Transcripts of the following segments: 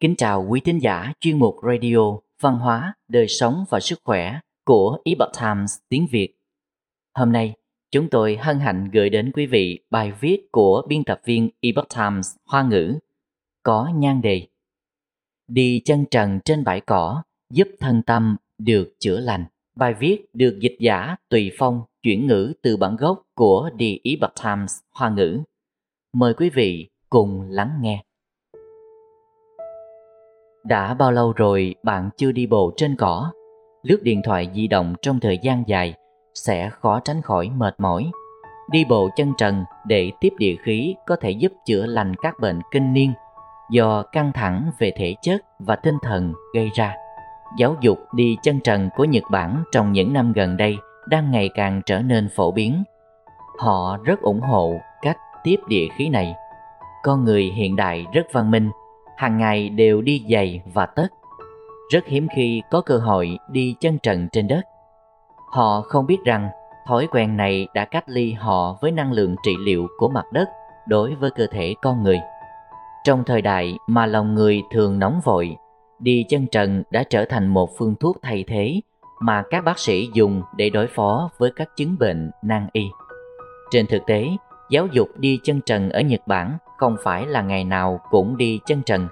Kính chào quý thính giả chuyên mục radio Văn hóa, đời sống và sức khỏe của Epoch Times tiếng Việt. Hôm nay, chúng tôi hân hạnh gửi đến quý vị bài viết của biên tập viên Epoch Times Hoa ngữ có nhan đề Đi chân trần trên bãi cỏ giúp thân tâm được chữa lành. Bài viết được dịch giả Tùy Phong chuyển ngữ từ bản gốc của The Epoch Times Hoa ngữ. Mời quý vị cùng lắng nghe. Đã bao lâu rồi bạn chưa đi bộ trên cỏ? Lướt điện thoại di động trong thời gian dài sẽ khó tránh khỏi mệt mỏi. Đi bộ chân trần để tiếp địa khí có thể giúp chữa lành các bệnh kinh niên do căng thẳng về thể chất và tinh thần gây ra. Giáo dục đi chân trần của Nhật Bản trong những năm gần đây đang ngày càng trở nên phổ biến. Họ rất ủng hộ cách tiếp địa khí này. Con người hiện đại rất văn minh hàng ngày đều đi giày và tất. Rất hiếm khi có cơ hội đi chân trần trên đất. Họ không biết rằng thói quen này đã cách ly họ với năng lượng trị liệu của mặt đất đối với cơ thể con người. Trong thời đại mà lòng người thường nóng vội, đi chân trần đã trở thành một phương thuốc thay thế mà các bác sĩ dùng để đối phó với các chứng bệnh nan y. Trên thực tế, giáo dục đi chân trần ở Nhật Bản không phải là ngày nào cũng đi chân trần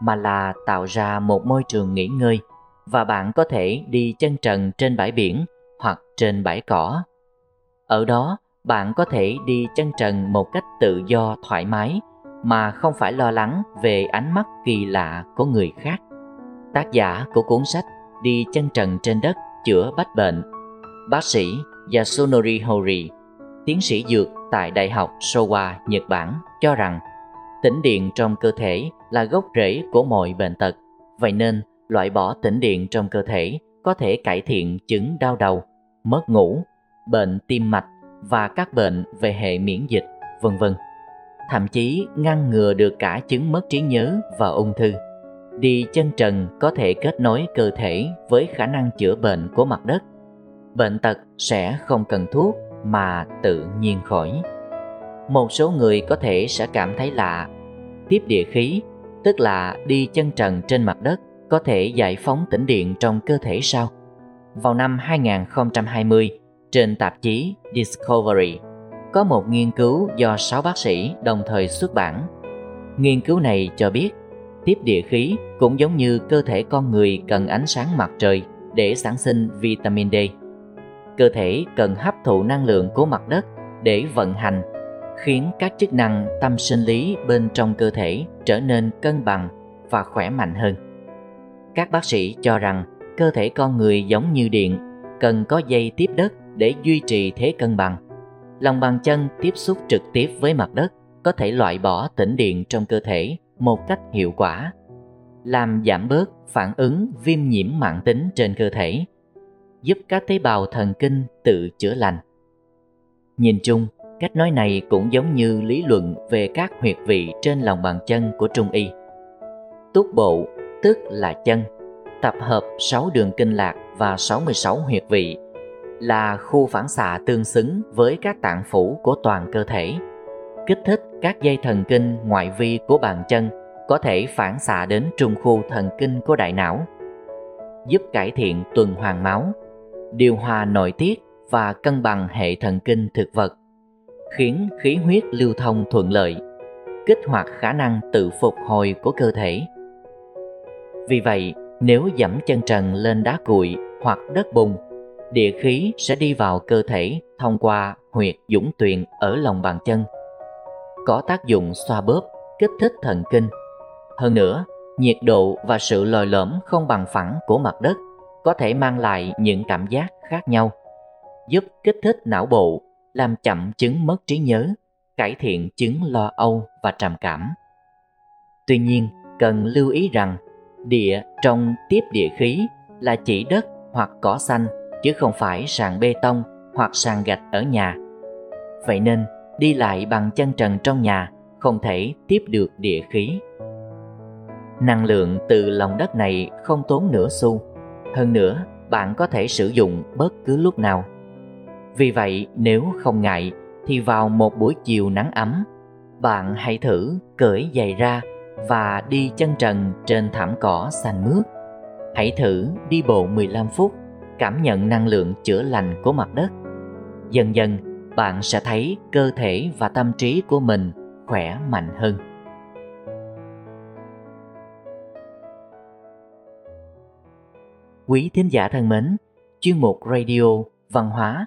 mà là tạo ra một môi trường nghỉ ngơi và bạn có thể đi chân trần trên bãi biển hoặc trên bãi cỏ. Ở đó bạn có thể đi chân trần một cách tự do thoải mái mà không phải lo lắng về ánh mắt kỳ lạ của người khác. Tác giả của cuốn sách đi chân trần trên đất chữa bách bệnh bác sĩ Yasunori Hori tiến sĩ dược tại Đại học Showa, Nhật Bản cho rằng tĩnh điện trong cơ thể là gốc rễ của mọi bệnh tật. Vậy nên, loại bỏ tĩnh điện trong cơ thể có thể cải thiện chứng đau đầu, mất ngủ, bệnh tim mạch và các bệnh về hệ miễn dịch, vân vân. Thậm chí ngăn ngừa được cả chứng mất trí nhớ và ung thư. Đi chân trần có thể kết nối cơ thể với khả năng chữa bệnh của mặt đất. Bệnh tật sẽ không cần thuốc mà tự nhiên khỏi một số người có thể sẽ cảm thấy lạ tiếp địa khí, tức là đi chân trần trên mặt đất, có thể giải phóng tĩnh điện trong cơ thể sao vào năm 2020 trên tạp chí Discovery, có một nghiên cứu do 6 bác sĩ đồng thời xuất bản. Nghiên cứu này cho biết, tiếp địa khí cũng giống như cơ thể con người cần ánh sáng mặt trời để sản sinh vitamin D. Cơ thể cần hấp thụ năng lượng của mặt đất để vận hành khiến các chức năng tâm sinh lý bên trong cơ thể trở nên cân bằng và khỏe mạnh hơn. Các bác sĩ cho rằng cơ thể con người giống như điện, cần có dây tiếp đất để duy trì thế cân bằng. Lòng bàn chân tiếp xúc trực tiếp với mặt đất có thể loại bỏ tĩnh điện trong cơ thể một cách hiệu quả, làm giảm bớt phản ứng viêm nhiễm mạng tính trên cơ thể, giúp các tế bào thần kinh tự chữa lành. Nhìn chung, Cách nói này cũng giống như lý luận về các huyệt vị trên lòng bàn chân của Trung Y. Túc bộ, tức là chân, tập hợp 6 đường kinh lạc và 66 huyệt vị, là khu phản xạ tương xứng với các tạng phủ của toàn cơ thể. Kích thích các dây thần kinh ngoại vi của bàn chân có thể phản xạ đến trung khu thần kinh của đại não, giúp cải thiện tuần hoàn máu, điều hòa nội tiết và cân bằng hệ thần kinh thực vật khiến khí huyết lưu thông thuận lợi, kích hoạt khả năng tự phục hồi của cơ thể. Vì vậy, nếu dẫm chân trần lên đá cuội hoặc đất bùn, địa khí sẽ đi vào cơ thể thông qua huyệt dũng tuyền ở lòng bàn chân. Có tác dụng xoa bóp, kích thích thần kinh. Hơn nữa, nhiệt độ và sự lồi lõm không bằng phẳng của mặt đất có thể mang lại những cảm giác khác nhau, giúp kích thích não bộ làm chậm chứng mất trí nhớ, cải thiện chứng lo âu và trầm cảm. Tuy nhiên, cần lưu ý rằng địa trong tiếp địa khí là chỉ đất hoặc cỏ xanh chứ không phải sàn bê tông hoặc sàn gạch ở nhà. Vậy nên, đi lại bằng chân trần trong nhà không thể tiếp được địa khí. Năng lượng từ lòng đất này không tốn nửa xu. Hơn nữa, bạn có thể sử dụng bất cứ lúc nào vì vậy nếu không ngại thì vào một buổi chiều nắng ấm, bạn hãy thử cởi giày ra và đi chân trần trên thảm cỏ xanh mướt. Hãy thử đi bộ 15 phút, cảm nhận năng lượng chữa lành của mặt đất. Dần dần, bạn sẽ thấy cơ thể và tâm trí của mình khỏe mạnh hơn. Quý thính giả thân mến, chuyên mục radio văn hóa,